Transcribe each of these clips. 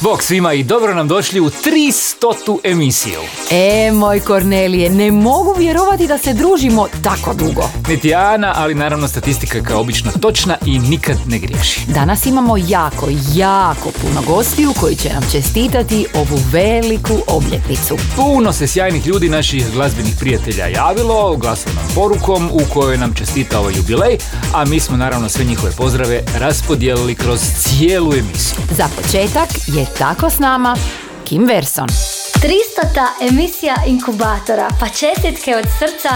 Bog svima i dobro nam došli u 300. emisiju. E, moj Kornelije, ne mogu vjerovati da se družimo tako dugo. Niti Ana, ali naravno statistika je kao obično točna i nikad ne griješi. Danas imamo jako, jako puno gostiju koji će nam čestitati ovu veliku obljetnicu. Puno se sjajnih ljudi naših glazbenih prijatelja javilo glasovnom porukom u kojoj nam čestita ovaj jubilej, a mi smo naravno sve njihove pozdrave raspodijelili kroz cijelu emisiju. Za početak je tako s nama Kim Verson. 300. emisija inkubatora, pa čestitke od srca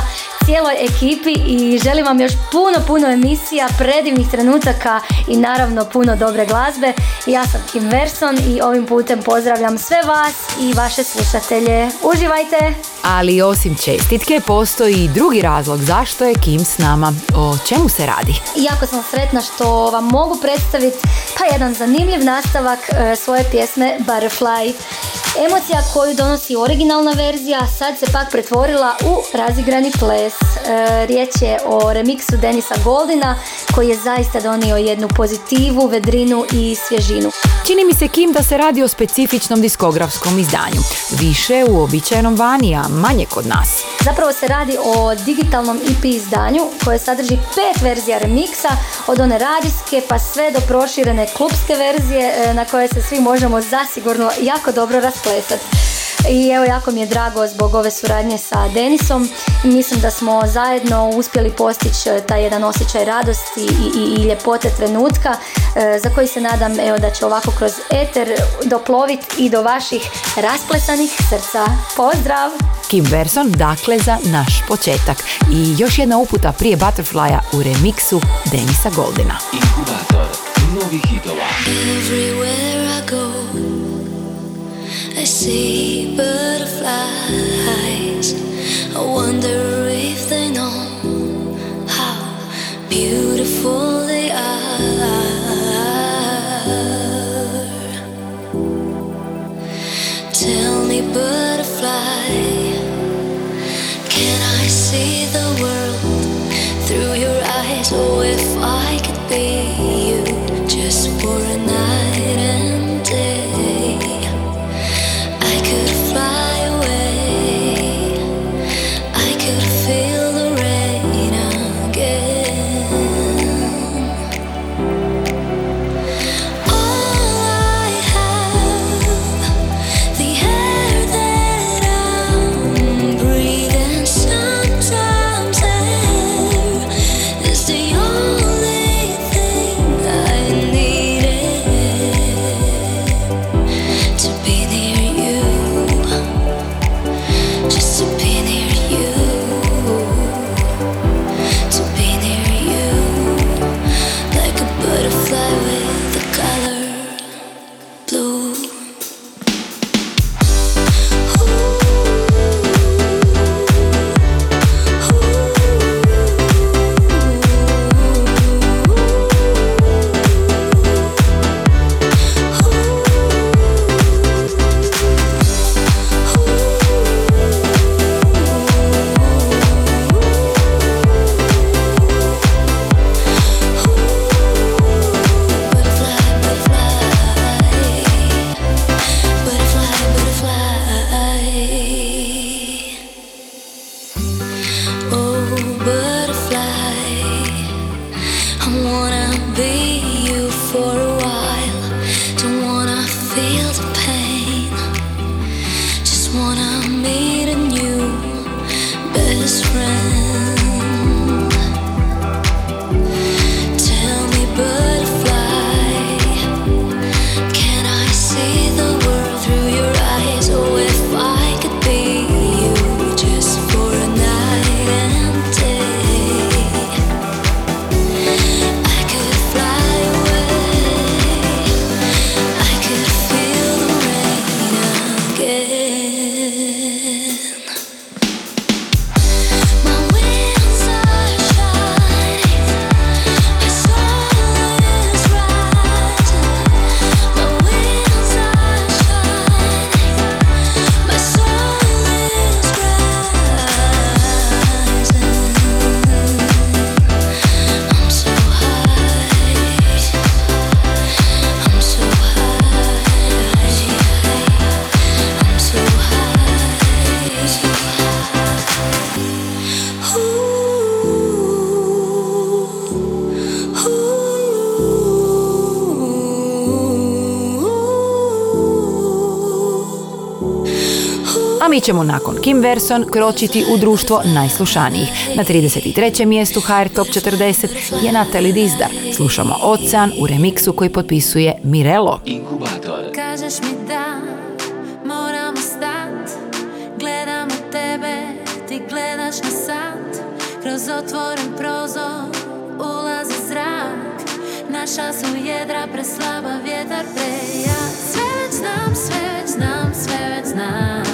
cijeloj ekipi i želim vam još puno, puno emisija, predivnih trenutaka i naravno puno dobre glazbe. Ja sam Kim Verson i ovim putem pozdravljam sve vas i vaše slušatelje. Uživajte! Ali osim čestitke postoji i drugi razlog zašto je Kim s nama. O čemu se radi? Jako sam sretna što vam mogu predstaviti pa jedan zanimljiv nastavak e, svoje pjesme Butterfly. Emocija koju donosi originalna verzija sad se pak pretvorila u razigrani ples. E, riječ je o remiksu Denisa Goldina koji je zaista donio jednu pozitivu, vedrinu i svježinu. Čini mi se Kim da se radi o specifičnom diskografskom izdanju. Više u običajnom vani, a manje kod nas. Zapravo se radi o digitalnom EP izdanju koje sadrži pet verzija remiksa od one radijske pa sve do proširene klubske verzije e, na koje se svi možemo zasigurno jako dobro rasplesati. I evo jako mi je drago zbog ove suradnje sa Denisom. Mislim da smo zajedno uspjeli postići e, taj jedan osjećaj radosti i, i, i ljepote trenutka e, za koji se nadam evo da će ovako kroz eter doplovit i do vaših rasplesanih srca. Pozdrav! Kim Verson, dakle za naš početak. I još jedna uputa prije Butterflya u remiksu Denisa Goldina. Inkubator novih hitova. See butterflies. I wonder if they know how beautiful they are. Tell me, butterfly, can I see the world through your eyes? Oh, if I could be Ćemo nakon Kim Verson kročiti u društvo najslušanijih. Na 33. mjestu HR Top 40 je Natalie Dizdar. Slušamo Ocean u remiksu koji potpisuje Mirelo. Inkubator. Kažeš mi da moramo stat, gledam u tebe, ti gledaš na sat, kroz otvoren prozor ulazi zrak, naša su jedra preslaba, vjetar prejak. Sve već znam, sve već znam, sve već znam.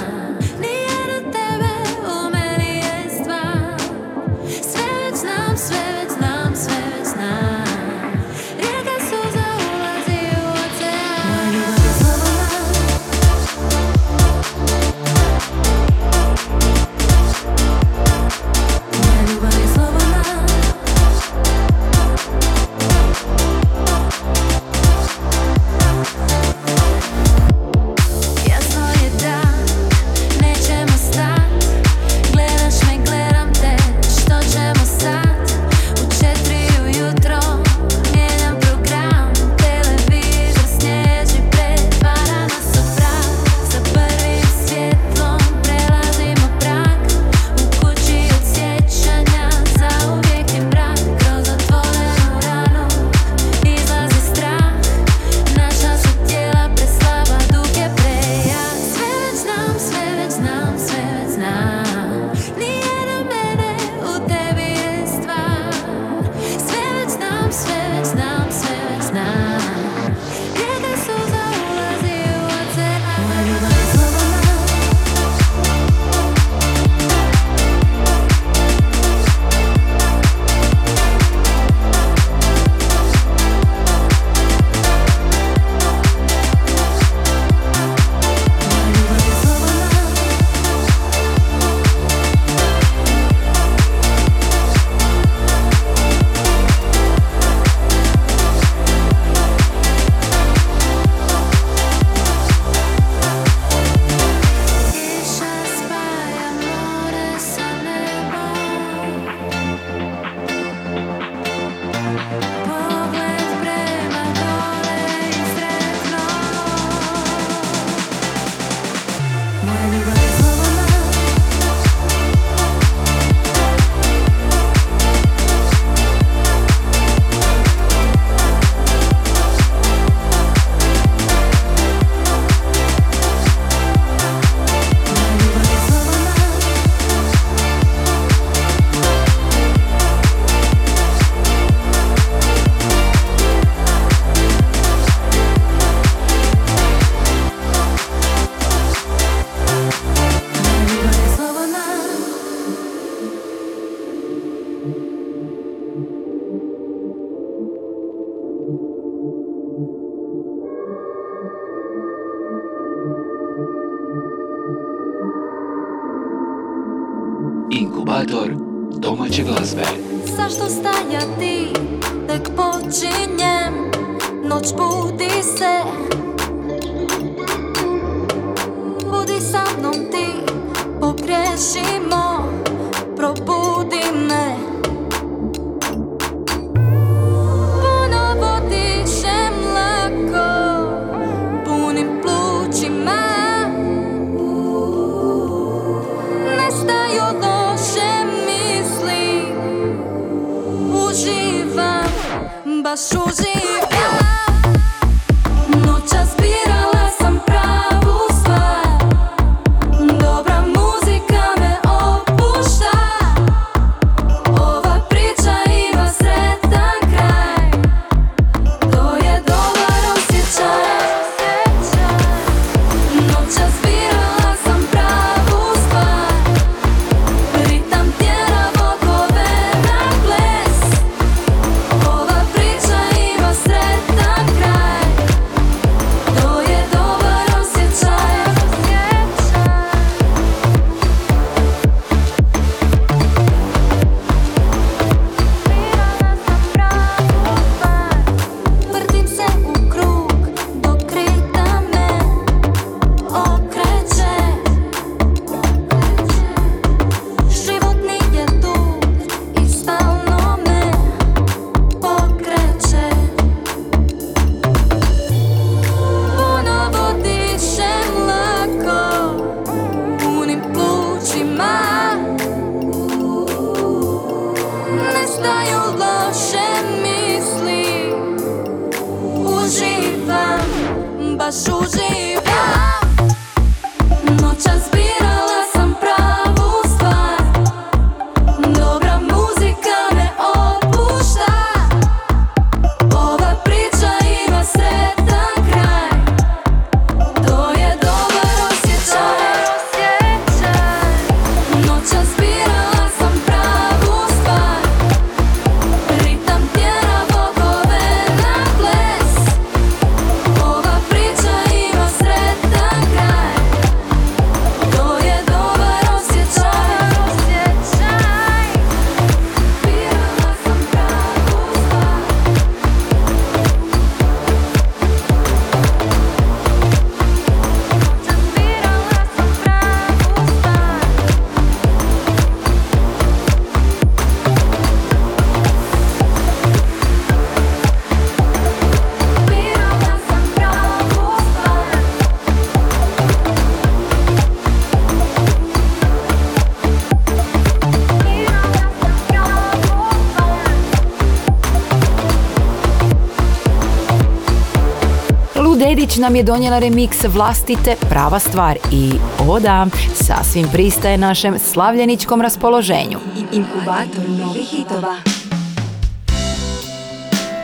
Dedić nam je donijela remix vlastite prava stvar i o da, sasvim pristaje našem slavljeničkom raspoloženju. Inkubator novih hitova.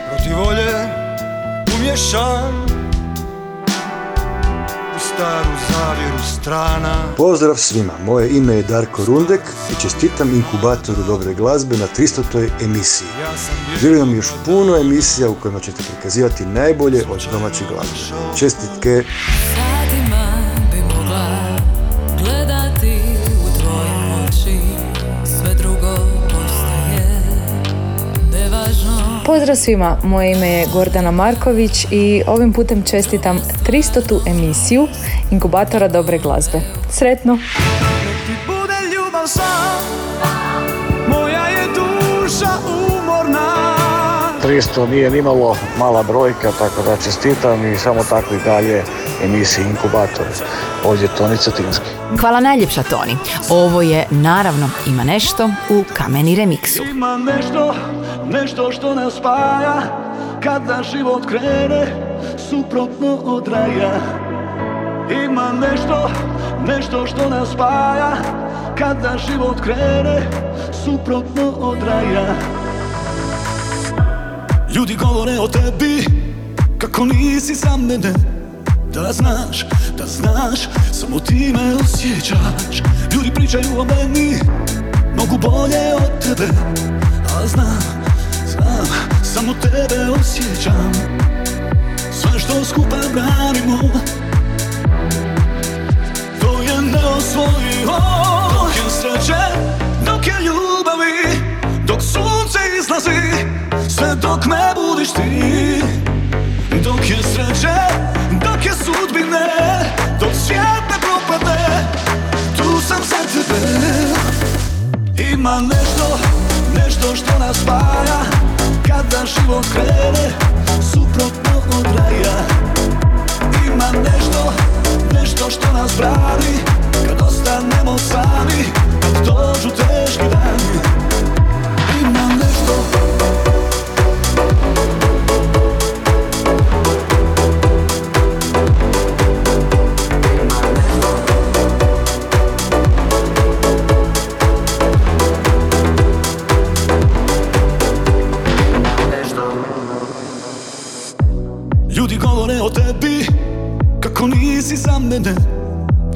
Protiv volje umješan staru zavjeru strana Pozdrav svima, moje ime je Darko Rundek i čestitam inkubatoru dobre glazbe na 300. emisiji. Želim vam još puno emisija u kojima ćete prikazivati najbolje od domaće glazbe. Čestitke! Pozdrav svima, moje ime je Gordana Marković i ovim putem čestitam 300. emisiju Inkubatora dobre glazbe. Sretno! Ljubav sam 300 nije nimalo mala brojka, tako da čestitam i samo tako i dalje emisiji Inkubator. Ovdje je Toni Cetinski. Hvala najljepša Toni. Ovo je naravno ima nešto u kameni remiksu. Ima nešto, nešto što nas spaja Kada život krene suprotno od raja Ima nešto, nešto što nas spaja Kada život krene suprotno od raja Ljudi govore o tebi Kako nisi za mene. Da znaš, da znaš Samo ti me osjećaš. Ljudi pričaju o meni Mogu bolje od tebe. A znam, znam Samo tebe osjećam. Sve što skupa dok me budiš ti. Dok je sreće, dok je sudbine Dok svijet ne propadne Tu sam za tebe. Ima nešto, nešto što nas spaja. Kada život krene Suprotno od raja. Ima nešto, nešto što nas brani. Kad ostanemo sami Kad dođu teški dani. Ima nešto Nisi za mene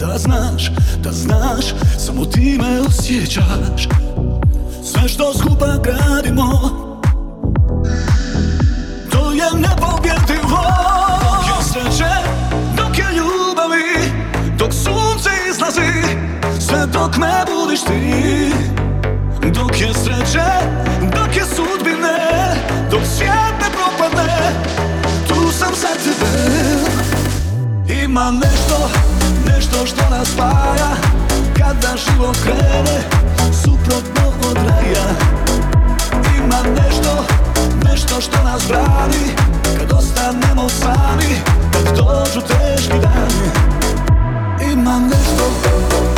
Da znaš, da znaš Samo ti me osjećaš. Sve što skupa gradimo To je nepobjedivo. Dok je sreće, dok je ljubavi Dok sunce izlazi Sve dok me budiš ti. Dok je sreće, Ima nešto, nešto što nas spaja. Kada život krene Suprotno od raja. Ima nešto, nešto što nas brani. Kad ostanemo sami Kad dođu teški dani. Ima nešto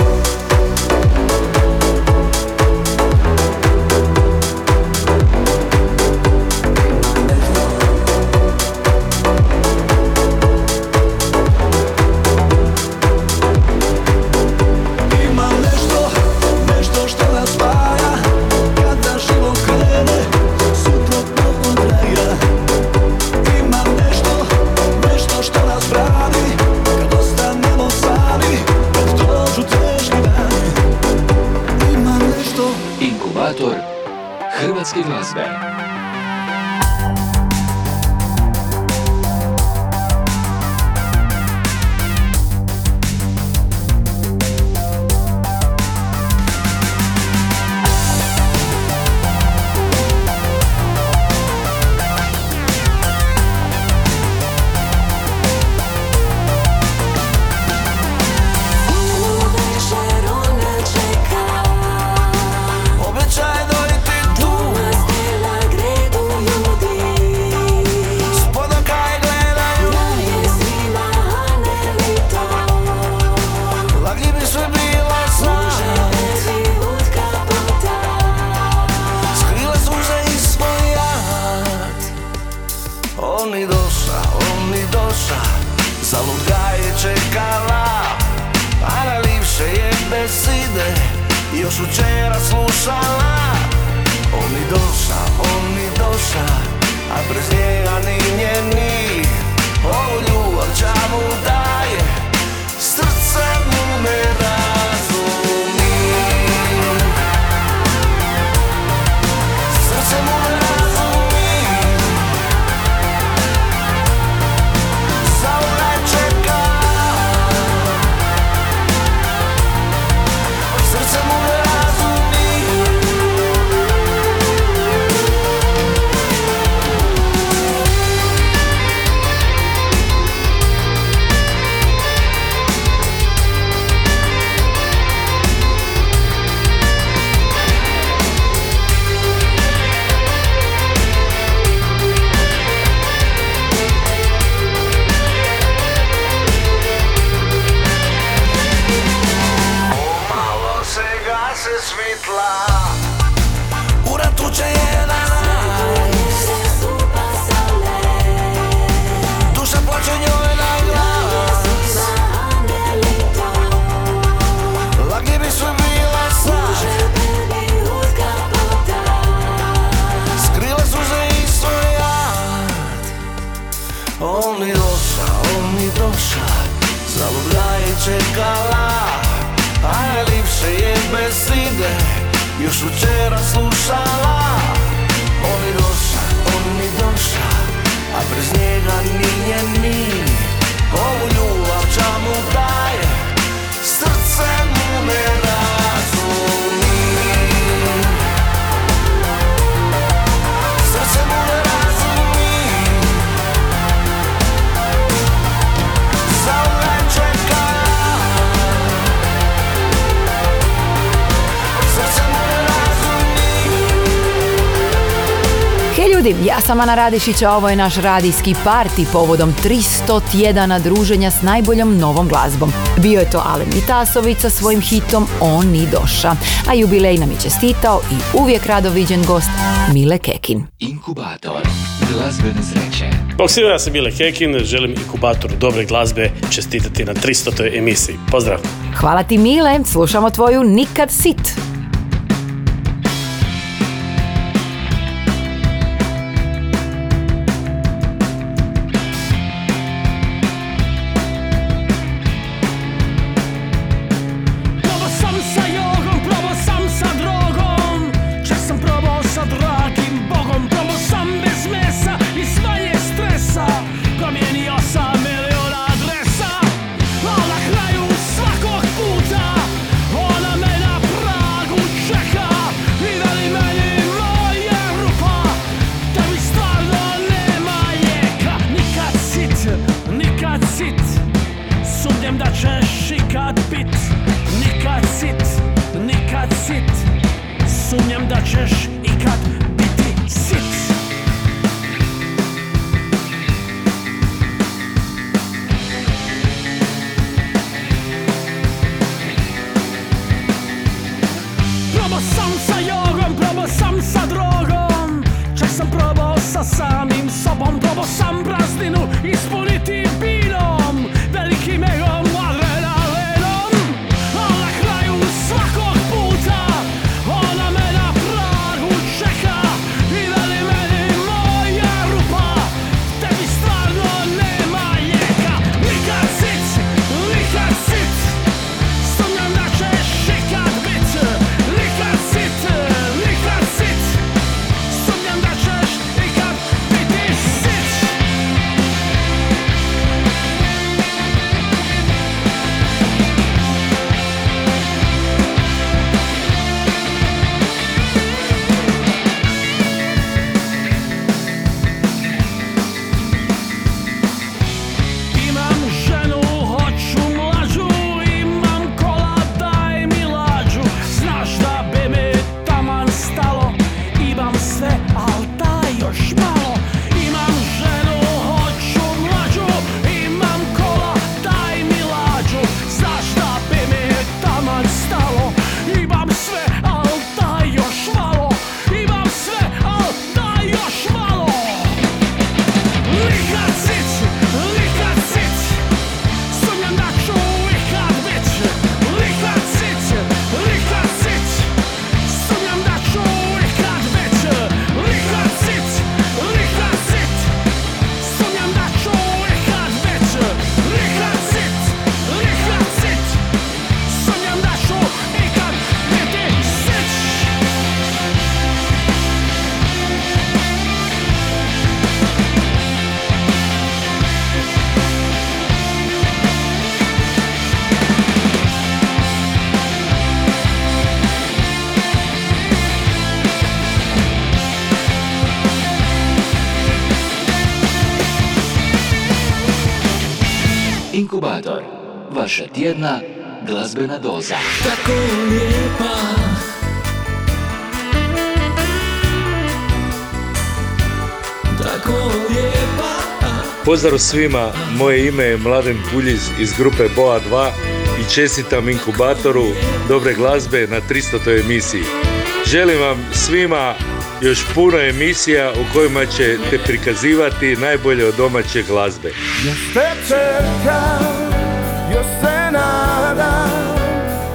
Ljudi, ja sam Ana Radišića, ovo je naš radijski parti povodom 300 tjedana druženja s najboljom novom glazbom. Bio je to Alen Vitasović sa svojim hitom On ni doša. A jubilej nam je čestitao i uvijek rado viđen gost Mile Kekin. Inkubator glazbene sreće. Poksivio ja sam Mile Kekin, želim inkubatoru dobre glazbe čestitati na 300. emisiji. Pozdrav! Hvala ti Mile, slušamo tvoju Nikad sit. Vaša tjedna glazbena doza. Tako lijepa Tako lijepa Pozdrav svima, moje ime je Mladen Puljiz iz grupe Boa 2 i čestitam inkubatoru dobre glazbe na 300. emisiji. Želim vam svima još puno emisija u kojima ćete prikazivati najbolje od domaće glazbe. Čekam, još se nadam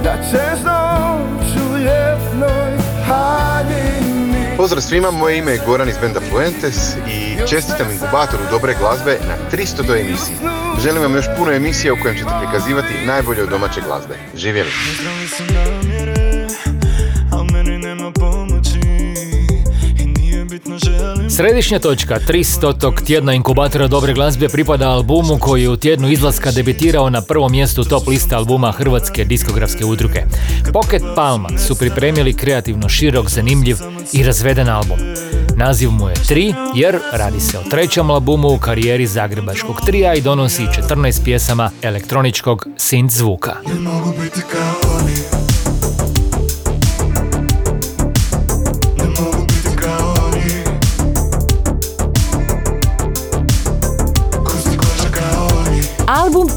Da ćeš doći u ljetnoj haljini Pozdrav svima, moje ime je Goran iz benda Fuentes i čestitam inkubatoru dobre glazbe na 300. emisiji. Želim vam još puno emisija u kojem ćete prikazivati najbolje od domaće glazbe. Živjeli! Središnja točka 300. tjedna inkubatora dobre glazbe pripada albumu koji je u tjednu izlaska debitirao na prvom mjestu top liste albuma Hrvatske diskografske udruge. Pocket Palma su pripremili kreativno širok, zanimljiv i razveden album. Naziv mu je 3 jer radi se o trećem albumu u karijeri zagrebačkog trija i donosi 14 pjesama elektroničkog synth zvuka. Ne mogu biti kao oni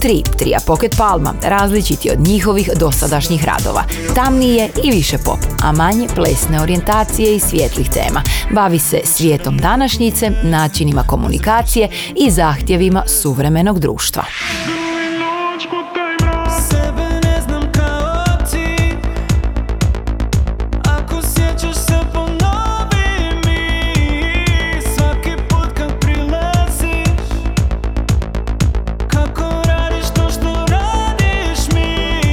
3, Trija Pocket Palma, različit je od njihovih dosadašnjih radova. Tamniji je i više pop, a manje plesne orijentacije i svijetlih tema. Bavi se svijetom današnjice, načinima komunikacije i zahtjevima suvremenog društva.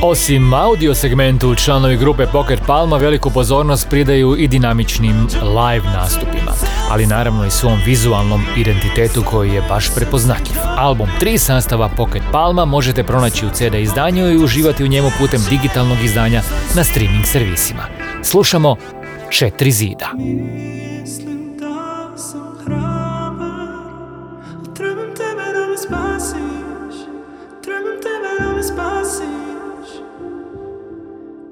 Osim audio segmentu, članovi grupe Pocket Palma veliku pozornost pridaju i dinamičnim live nastupima, ali naravno i svom vizualnom identitetu koji je baš prepoznatljiv. Album 3 sastava Pocket Palma možete pronaći u CD izdanju i uživati u njemu putem digitalnog izdanja na streaming servisima. Slušamo Četiri zida.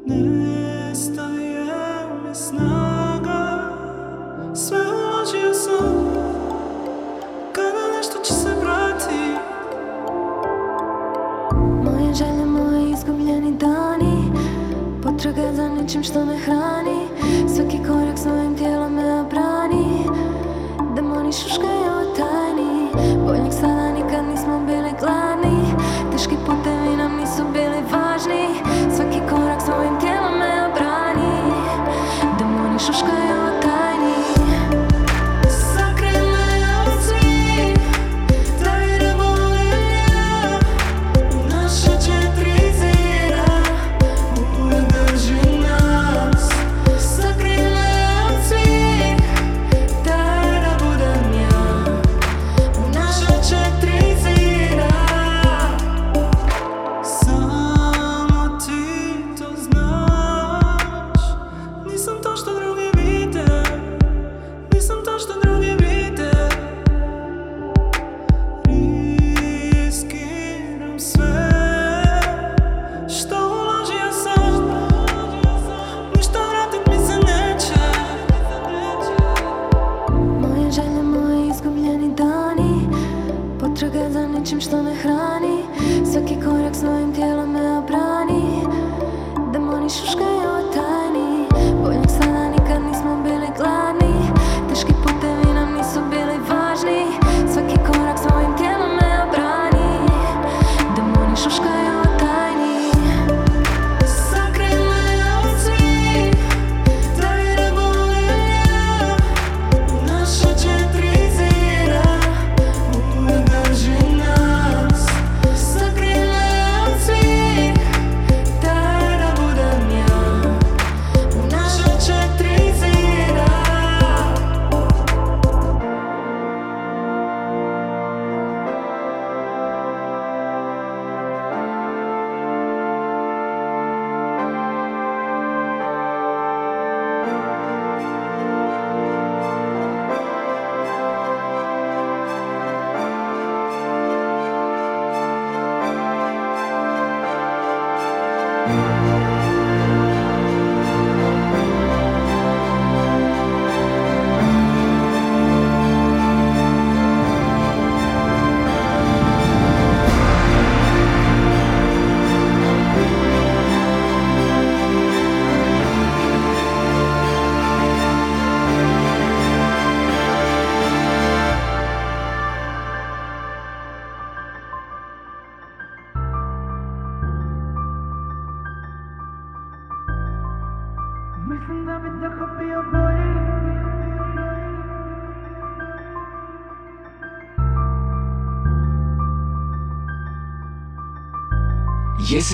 Nestaje mi snaga Sve uložio sam Kada nešto će se vrati. Moje želje, moji izgubljeni dani Potraga za nečim što me hrani subscribe.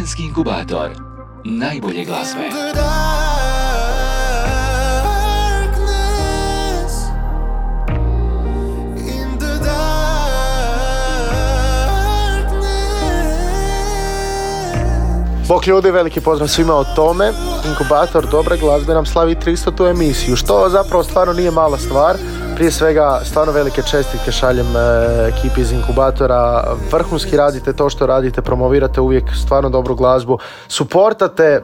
Jesenski inkubator najbolje glazbe. Bok ljudi, veliki pozdrav svima o tome. Inkubator dobre glazbe nam slavi 300 tu emisiju, što zapravo stvarno nije mala stvar. Prije svega, stvarno velike čestitke šaljem e, ekipi iz inkubatora. Vrhunski radite to što radite, promovirate uvijek stvarno dobru glazbu. Suportate,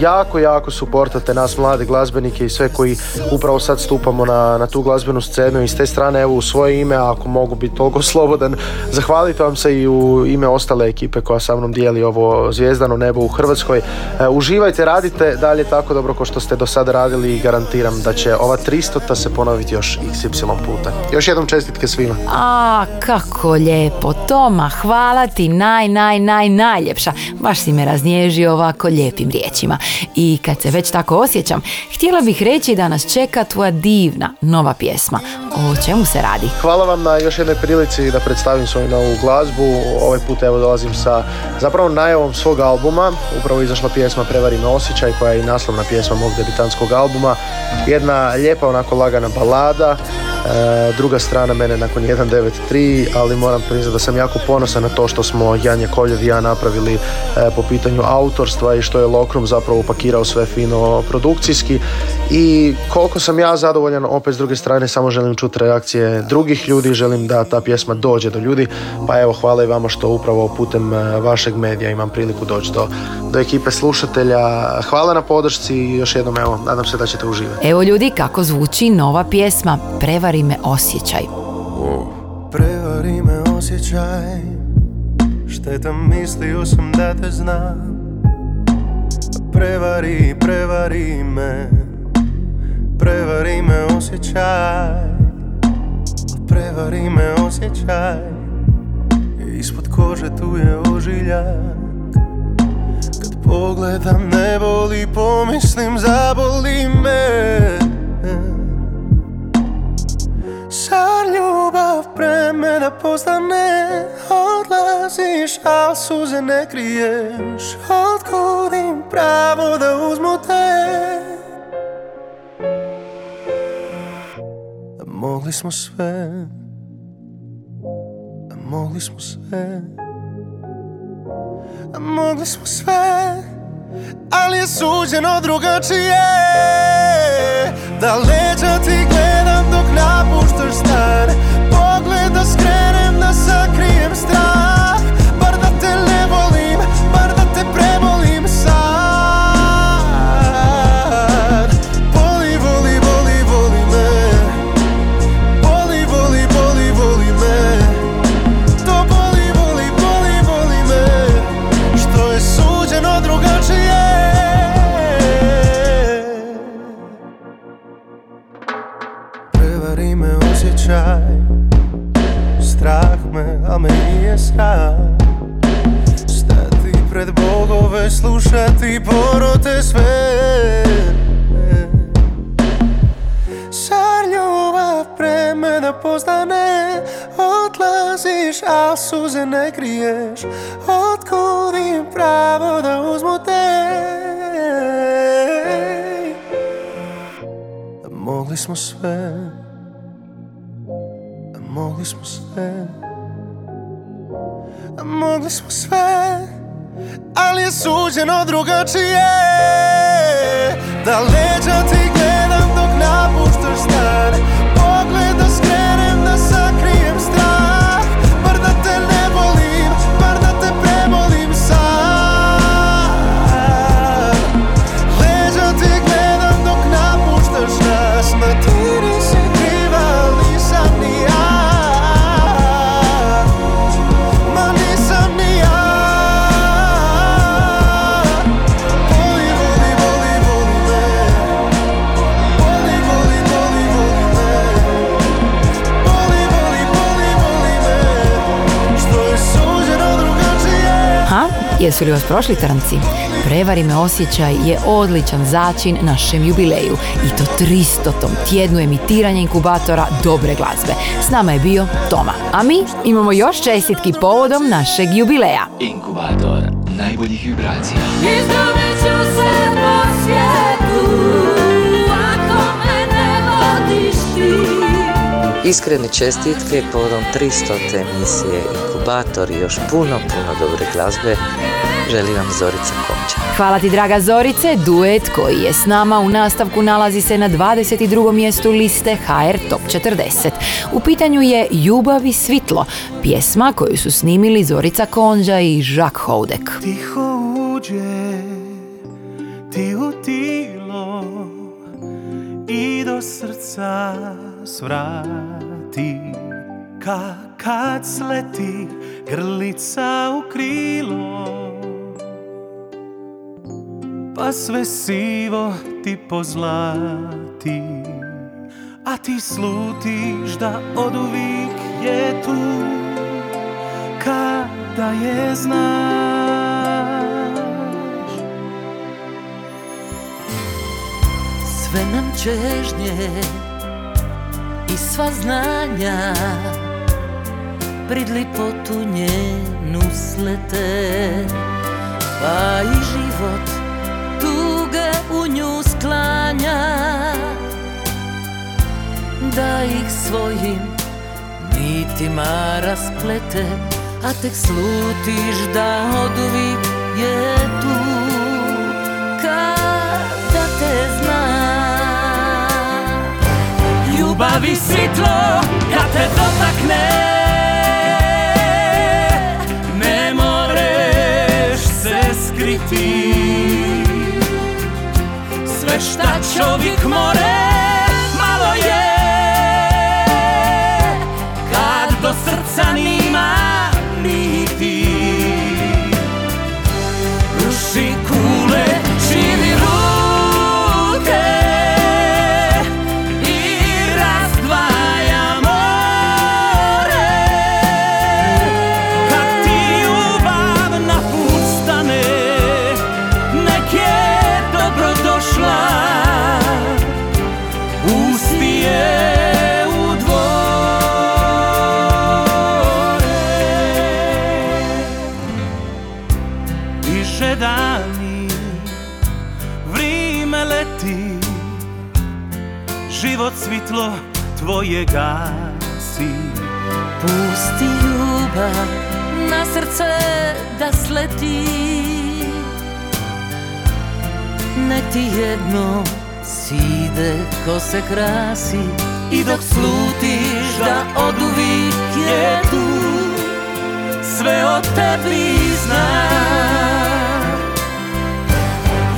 jako, jako suportate nas mlade glazbenike i sve koji upravo sad stupamo na, na tu glazbenu scenu i s te strane evo u svoje ime, ako mogu biti toliko slobodan, zahvalite vam se i u ime ostale ekipe koja sa mnom dijeli ovo zvijezdano nebo u Hrvatskoj. E, uživajte, radite dalje tako dobro kao što ste do sada radili i garantiram da će ova 300 se ponoviti još XY puta. Još jednom čestitke svima. A, kako lijepo. Toma, hvala ti naj, naj, naj, najljepša. Baš si me raznježio ovako lijepim riječima. I kad se već tako osjećam, htjela bih reći da nas čeka tvoja divna nova pjesma. O čemu se radi? Hvala vam na još jednoj prilici da predstavim svoju novu glazbu. Ovaj put evo dolazim sa zapravo najavom svog albuma. Upravo izašla pjesma Prevari me osjećaj koja je i naslovna pjesma mog debitanskog albuma. Jedna lijepa onako lagana balada. E, druga strana mene nakon 1.9.3, ali moram priznati da sam jako ponosan na to što smo Janje Koljev i ja napravili e, po pitanju autorstva i što je Lokrum zapravo upakirao sve fino produkcijski i koliko sam ja zadovoljan, opet s druge strane samo želim čuti reakcije drugih ljudi, želim da ta pjesma dođe do ljudi, pa evo hvala i vama što upravo putem e, vašeg medija imam priliku doći do, do ekipe slušatelja. Hvala na podršci i još jednom evo, nadam se da ćete uživati. Evo ljudi kako zvuči nova pjesma Prevari me osjećaj. Prevari me osjećaj. Šteta mislio sam da te znam. Prevari, prevari me. Prevari me osjećaj. Prevari me osjećaj. Ispod kože tu je ožiljak. Kad pogledam ne boli Pomislim zaboli me Zar ljubav pre mene postane Odlaziš, al suze ne kriješ? Otkud im pravo da uzmu te? Mogli smo sve Mogli smo sve Mogli smo sve Ali je suđeno drugačije. Da leđa ti gledam dok porote sve. Zar ljubav pre mene postane Odlaziš, a suze ne kriješ. Otkud im pravo da uzmu te? Mogli smo sve. Mogli smo sve suđeno drugačije. Da leđa ti Jesu li vas prošli trnci? Prevari me osjećaj je odličan začin našem jubileju i to 300. tjednu emitiranja inkubatora dobre glazbe. S nama je bio Toma, a mi imamo još čestitki povodom našeg jubileja. Inkubator najboljih vibracija. Izdobit ću se po Iskrene čestitke povodom 300. emisije Inkubator i još puno, puno dobre glazbe. Želim vam Zorica Konča. Hvala ti draga Zorice, duet koji je s nama u nastavku nalazi se na 22. mjestu liste HR Top 40. U pitanju je Ljubav i svitlo, pjesma koju su snimili Zorica Konđa i Žak Houdek. Tiho uđe ti u tilo i do srca svrati Ka kad sleti grlica u krilo Pa sve sivo ti pozlati. A ti slutiš da od uvijek je tu Kada je znaš. Sve nam čežnje i sva znanja. Prid lipotu njenu slete Pa i život tuge u nju sklanja. Da ih svojim nitima rasplete A tek slutiš da oduvijek je tu. Kada te zna Ljubav i svitlo kad te dotakne Ne moreš se skriti. Sve šta čovjek more malo je. Kad do srca nima niti. Ruši tvoje gasi. Pusti ljubav na srce da sleti. Nek ti jedno side ko se krasi. I dok slutiš da oduvijek je tu Sve o tebi zna.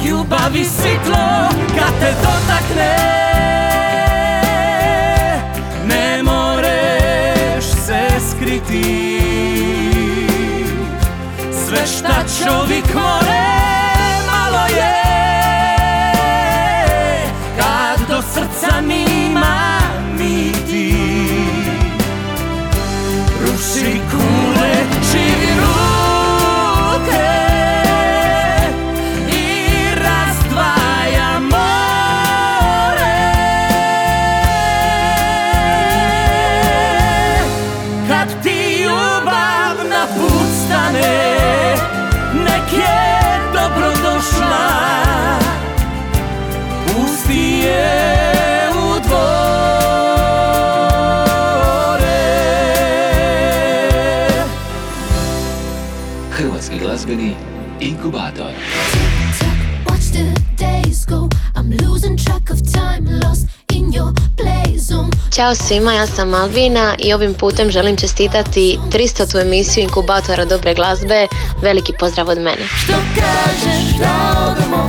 Ljubav i svitlo kad te dotakne skriti Sve šta čovjek more inkubator. Watch the days go I'm losing track of time Lost in your play zone Ćao svima, ja sam Malvina i ovim putem želim čestitati 300. emisiju Inkubatora dobre glazbe. Veliki pozdrav od mene. Što kažeš da odemo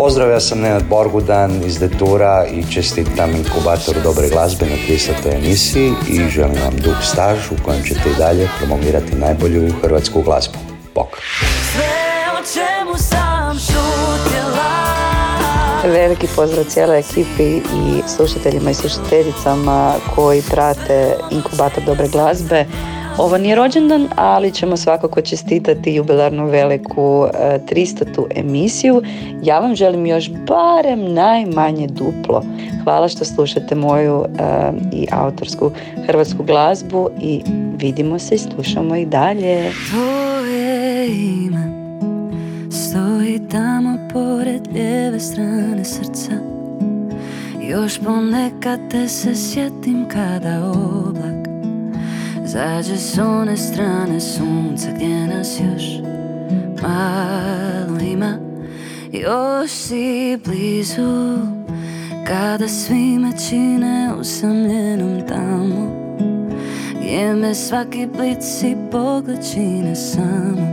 Pozdrav, ja sam Nenad Borgudan iz Detura i čestitam inkubatoru dobre glazbe na 300. emisiji i želim vam dug staž u kojem ćete i dalje promovirati najbolju hrvatsku glazbu. Bok! Veliki pozdrav cijeloj ekipi i slušateljima i slušateljicama koji prate inkubator dobre glazbe. Ovo nije rođendan, ali ćemo svakako čestitati jubilarnu veliku e, 300. emisiju. Ja vam želim još barem najmanje duplo. Hvala što slušate moju e, i autorsku hrvatsku glazbu i vidimo se i slušamo i dalje. Tvoje ime stoji tamo pored lijeve strane srca Još ponekad te se sjetim kada oblak Zađe s one strane sunca gdje nas još malo ima. Još si blizu kada svi me čine usamljenom tamo. Gdje me svaki blic i pogled čine samo.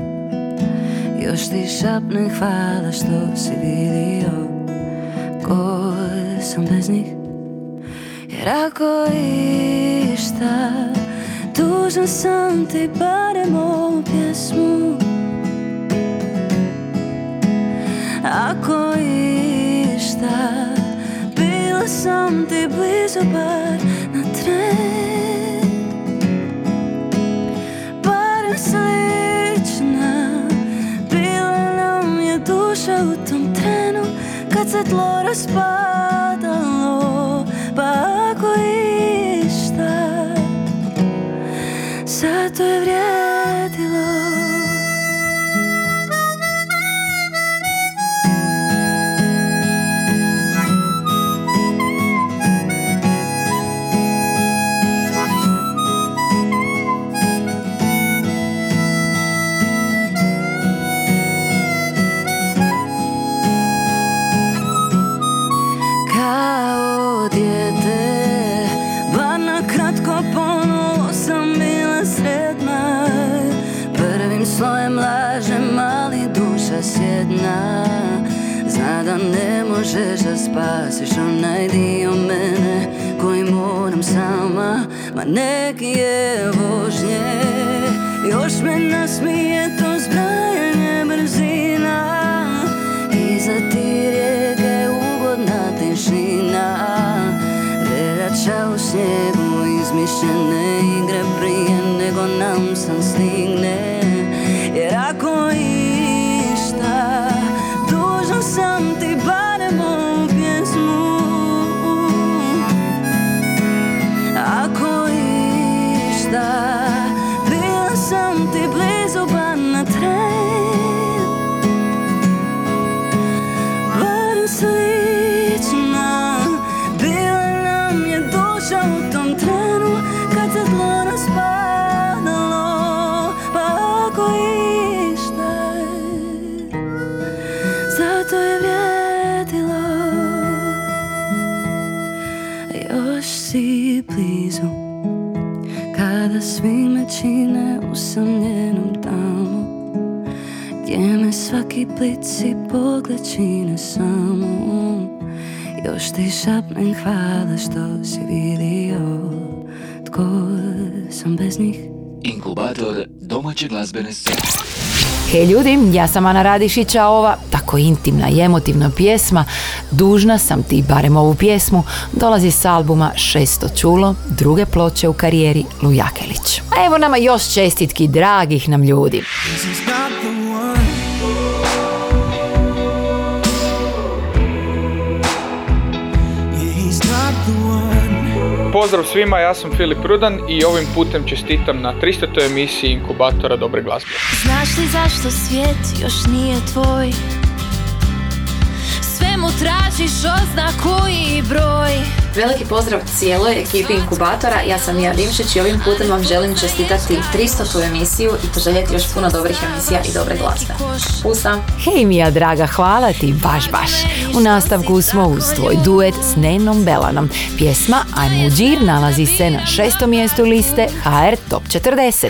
Još ti šapnem hvala što si vidio Ko sam bez njih. Jer ako išta Dužan sam ti barem ovu pjesmu. Ako išta Bila sam ti blizu bar na tren. Barem slična Bila nam je duša u tom trenu. Kad se tlo raspadalo Pa Sad to je Kada svi me čine usamljenom tamo gdje me svaki blic i pogled čine samo Još ti šapnem hvala što si vidio Tko sam bez njih Inkubator domaće glazbene scene. Hej ljudi, ja sam Ana Radišić, a ova tako intimna i emotivna pjesma Dužna sam ti barem ovu pjesmu dolazi s albuma Šesto čulo, druge ploče u karijeri Lujakelić. A evo nama još čestitki dragih nam ljudi. Pozdrav svima, ja sam Filip Rudan i ovim putem čestitam na 300. emisiji Inkubatora Dobre glazbe. Znaš li zašto svijet još nije tvoj? Tražiš oznaku i broj Veliki pozdrav cijeloj ekipi inkubatora, ja sam Mija Dimšić i ovim putem vam želim čestitati 300. emisiju i poželjeti još puno dobrih emisija i dobre glazbe. Pusa! Hej Mija draga, hvala ti, baš baš. U nastavku smo uz tvoj duet s Nenom Belanom. Pjesma Ajmo u džir nalazi se na šestom mjestu liste HR Top 40.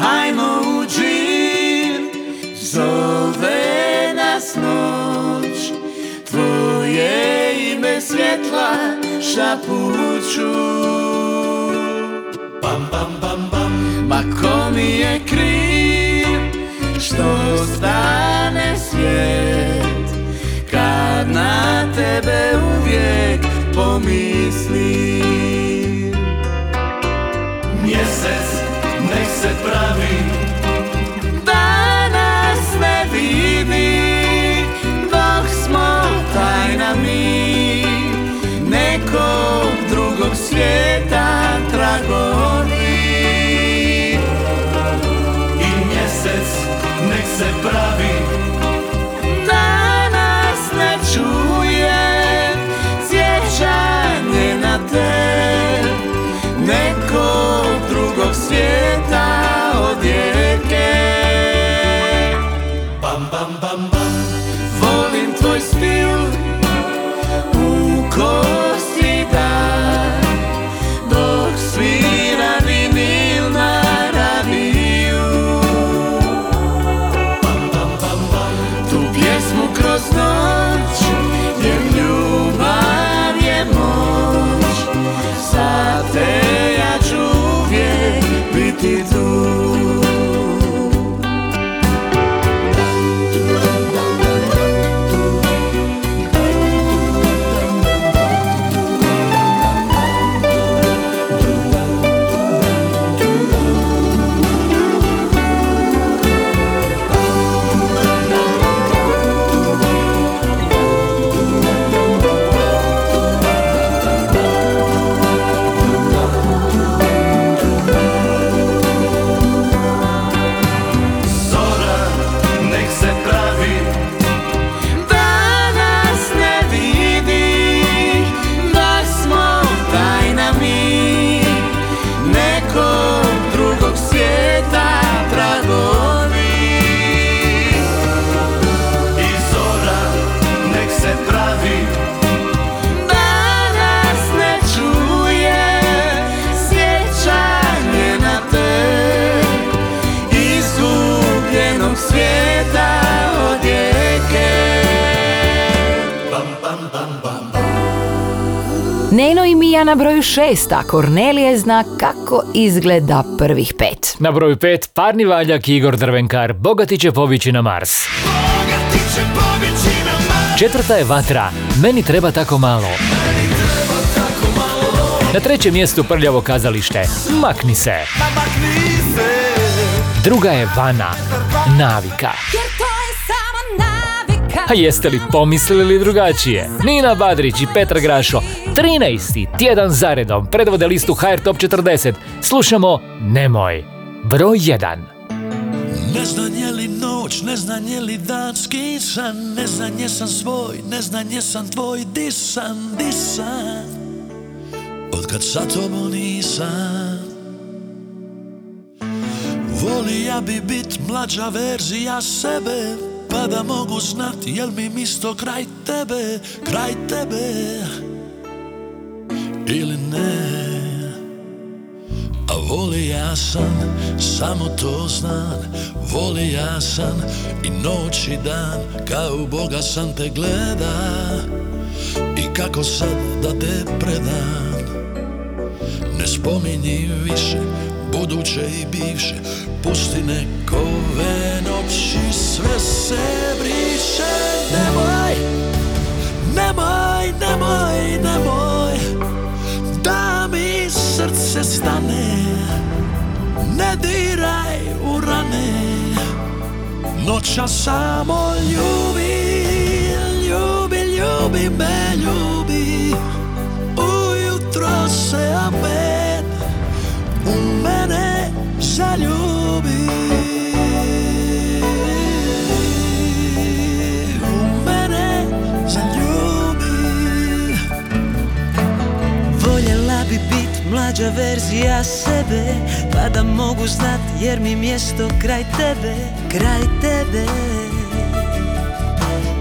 Ajmo u džir, zove svjetla šapuću Bam, bam, bam, bam Ma ko mi je kriv što stane svijet? Kad na tebe uvijek pomislim. Mjesto se pravi Nekog drugog svijeta tragovi I mjesec nek se pravi i na broju šest, a Kornelije zna kako izgleda prvih pet. Na broju pet parni valjak Igor Drvenkar, bogati će povići na Mars. Četvrta je Vatra, meni treba tako malo. Na trećem mjestu prljavo kazalište, makni se. Druga je Vana, navika. A jeste li pomislili drugačije? Nina Badrić i Petar Grašo, 13. tjedan zaredom, predvode listu HR Top 40. Slušamo Nemoj, broj 1. Ne znam je li noć, ne znam je li dan skisan Ne znam jesam svoj, ne znam jesam tvoj Disan, disan Od kad sa tobom nisam Volija bi bit mlađa verzija sebe Pa da mogu znat jel mi misto kraj tebe Kraj tebe? Ili ne? A voli ja sam, samo to znam. Voli ja sam i noć i dan Kao Boga sam te gleda. I kako sad da te predam? Ne spominji više buduće i bivše. Pusti nekove noći sve se briše Nemoj, nemoj, nemoj, nemoj Da mi srce stane Ne diraj u rane. Noća samo ljubi Ljubi, ljubi me, ljubi. Ujutro se opet U mene zaljubi mlađa verzija sebe Pa da mogu znat jer mi mjesto kraj tebe Kraj tebe.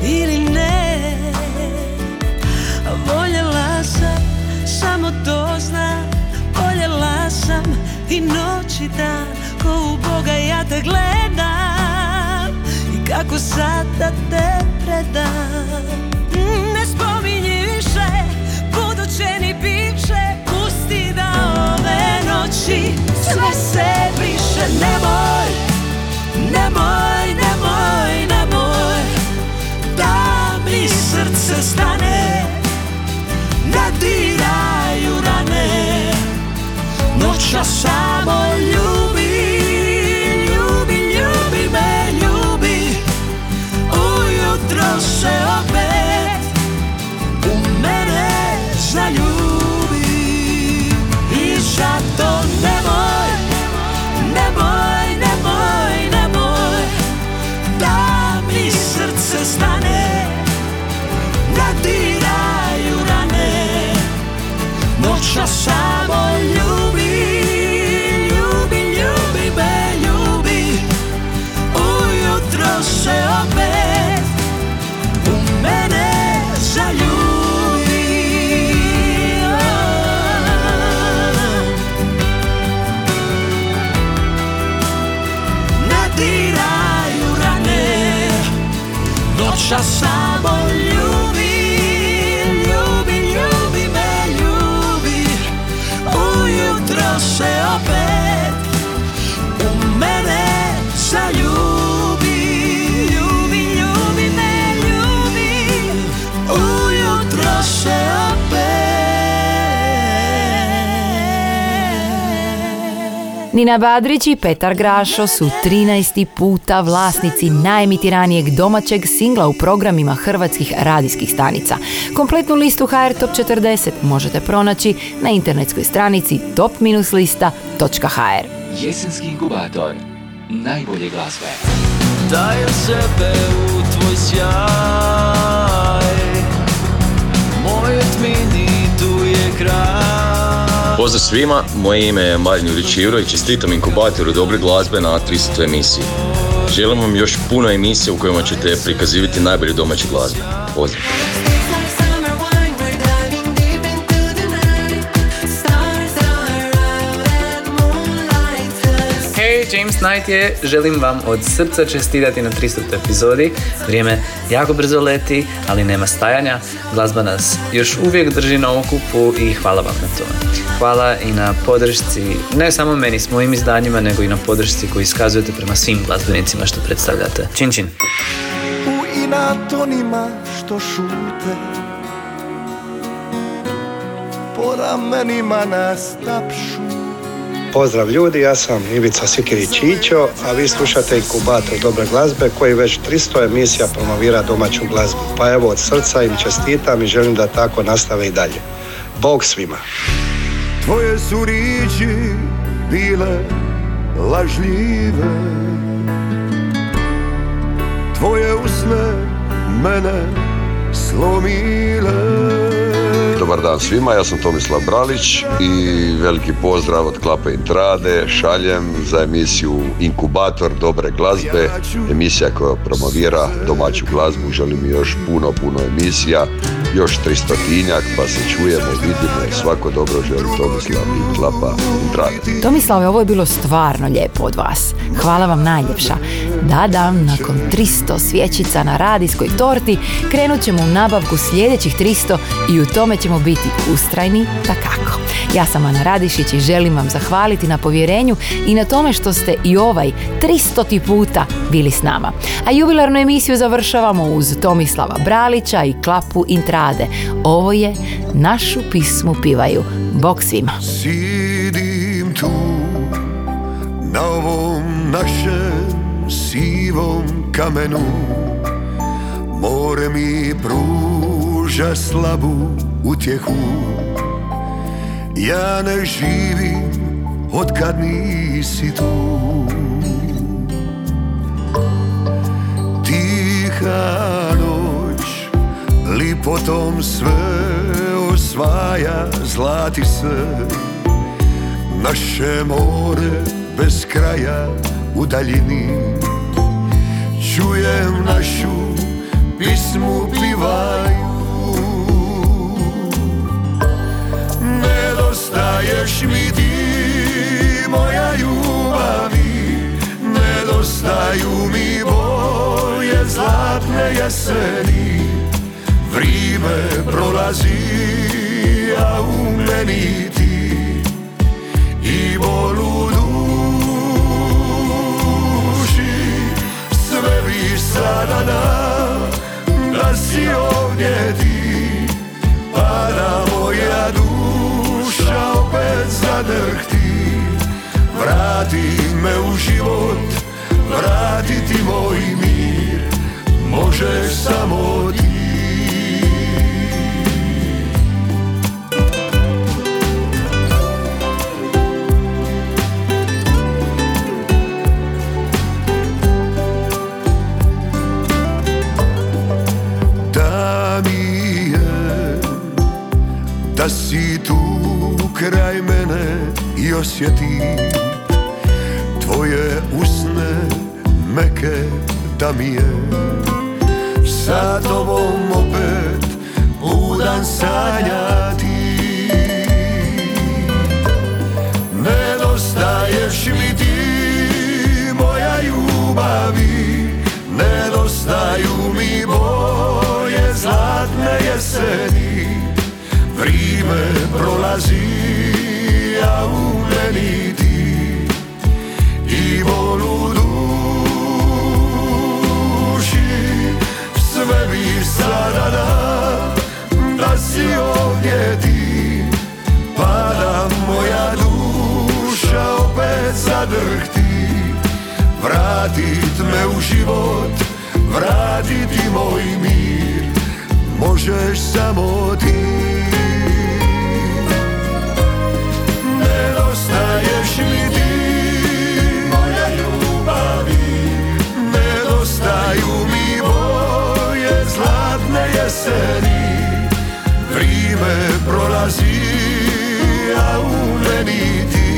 Ili ne Voljela sam, samo to znam Voljela sam i noć i dan Ko u Boga ja te gledam. I kako sad da te predam. Mm, Ne spominji više buduće oči sve se briše Nemoj, nemoj, nemoj, nemoj Da mi srce stane Ne diraju rane. Noća samo ljubi Ljubi, ljubi me, ljubi. Ujutro se oči Noća samo Nina Badrić i Petar Grašo su 13. puta vlasnici najemitiranijeg domaćeg singla u programima hrvatskih radijskih stanica. Kompletnu listu HR Top 40 možete pronaći na internetskoj stranici top-lista.hr. Jesenski inkubator. Najbolje glazbe. Dajem sebe u tvoj sjaj Moje tmini tu je kraj Pozdrav svima, moje ime je Marin Jurić Ivro i čestitam inkubatoru dobre glazbe na 300 emisiji. Želim vam još puno emisija u kojima ćete prikazivati najbolje domaće glazbe. Pozdrav! James Knight je, želim vam od srca čestitati na 300. epizodi. Vrijeme jako brzo leti, ali nema stajanja. Glazba nas još uvijek drži na okupu i hvala vam na tome. Hvala i na podršci, ne samo meni s mojim izdanjima, nego i na podršci koju iskazujete prema svim glazbenicima što predstavljate. Čin čin. U inat onima što šute Po ramenima nas tapšu Pozdrav ljudi, ja sam Ivica Sikirić a vi slušate inkubator dobre glazbe koji već 300 emisija promovira domaću glazbu. Pa evo od srca im čestitam i želim da tako nastave i dalje. Bog svima! Tvoje su riječi bile lažljive Tvoje usne mene slomile Dobar dan svima, ja sam Tomislav Bralić i veliki pozdrav od Klape Intrade šaljem za emisiju Inkubator dobre glazbe, emisija koja promovira domaću glazbu, želim još puno, puno emisija, još tristotinjak, pa se čujemo, vidimo, svako dobro želi Tomislav i Klapa Intrade. Tomislave, ovo je bilo stvarno lijepo od vas. Hvala vam najljepša. Da, da, nakon 300 svjećica na radijskoj torti krenut ćemo u nabavku sljedećih 300 i u tome ćemo biti ustrajni takako. Ja sam Ana Radišić i želim vam zahvaliti na povjerenju i na tome što ste i ovaj 300. puta bili s nama. A jubilarnu emisiju završavamo uz Tomislava Bralića i Klapu Intrade. Ovo je Našu pismu pivaju. Bog svima. Sidim tu na ovom našem sivom kamenu More mi pruža slabu utjehu. Ja ne živim od kad nisi tu. Tiha noć lipotom sve osvaja zlati se Naše more bez kraja u daljini. Čujem našu pismu pivaju Nedostaješ mi ti, moja ljubavi. Nedostaju mi boje zlatne jeseni. Vrime prolazi, a u meni ti I bol u duši. Sve bi sada da da si ovdje ti Pa moja duša opet zadrhti Vrati me u život, vrati ti moj mir. Možeš samo ti osjetim Tvoje usne meke da mi je Sa tobom opet budan sanjati. Nedostaješ mi ti moja ljubavi Nedostaju mi boje zlatne jeseni. Vrime prolazi, a u meni I bol u duši. Sve bi sada da si ovdje ti Pa da moja duša opet zadrhti. Vratit me u život Vratiti moj mir. Možeš samo ti mi ti Moja ljubavi Nedostaju mi boje Zlatne jeseni Vrime prolazi A u meni ti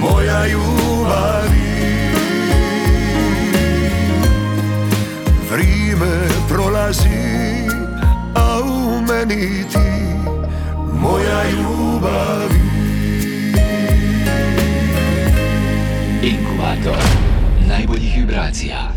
Moja ljubavi Vrime prolazi A u meni ti Moja ljubavi Najboljih vibracija.